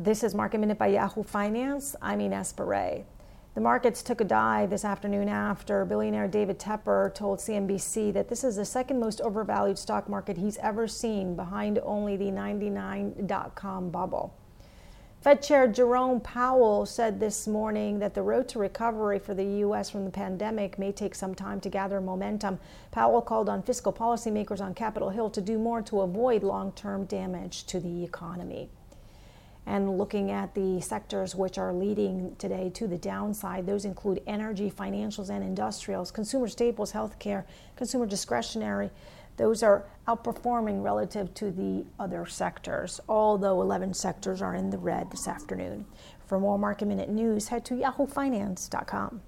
This is Market Minute by Yahoo Finance. I'm Ines Ferre. The markets took a dive this afternoon after billionaire David Tepper told CNBC that this is the second most overvalued stock market he's ever seen, behind only the 99 dot com bubble. Fed Chair Jerome Powell said this morning that the road to recovery for the U.S. from the pandemic may take some time to gather momentum. Powell called on fiscal policymakers on Capitol Hill to do more to avoid long term damage to the economy and looking at the sectors which are leading today to the downside. Those include energy, financials, and industrials, consumer staples, healthcare, consumer discretionary. Those are outperforming relative to the other sectors, although 11 sectors are in the red this afternoon. For more market minute news, head to yahoofinance.com.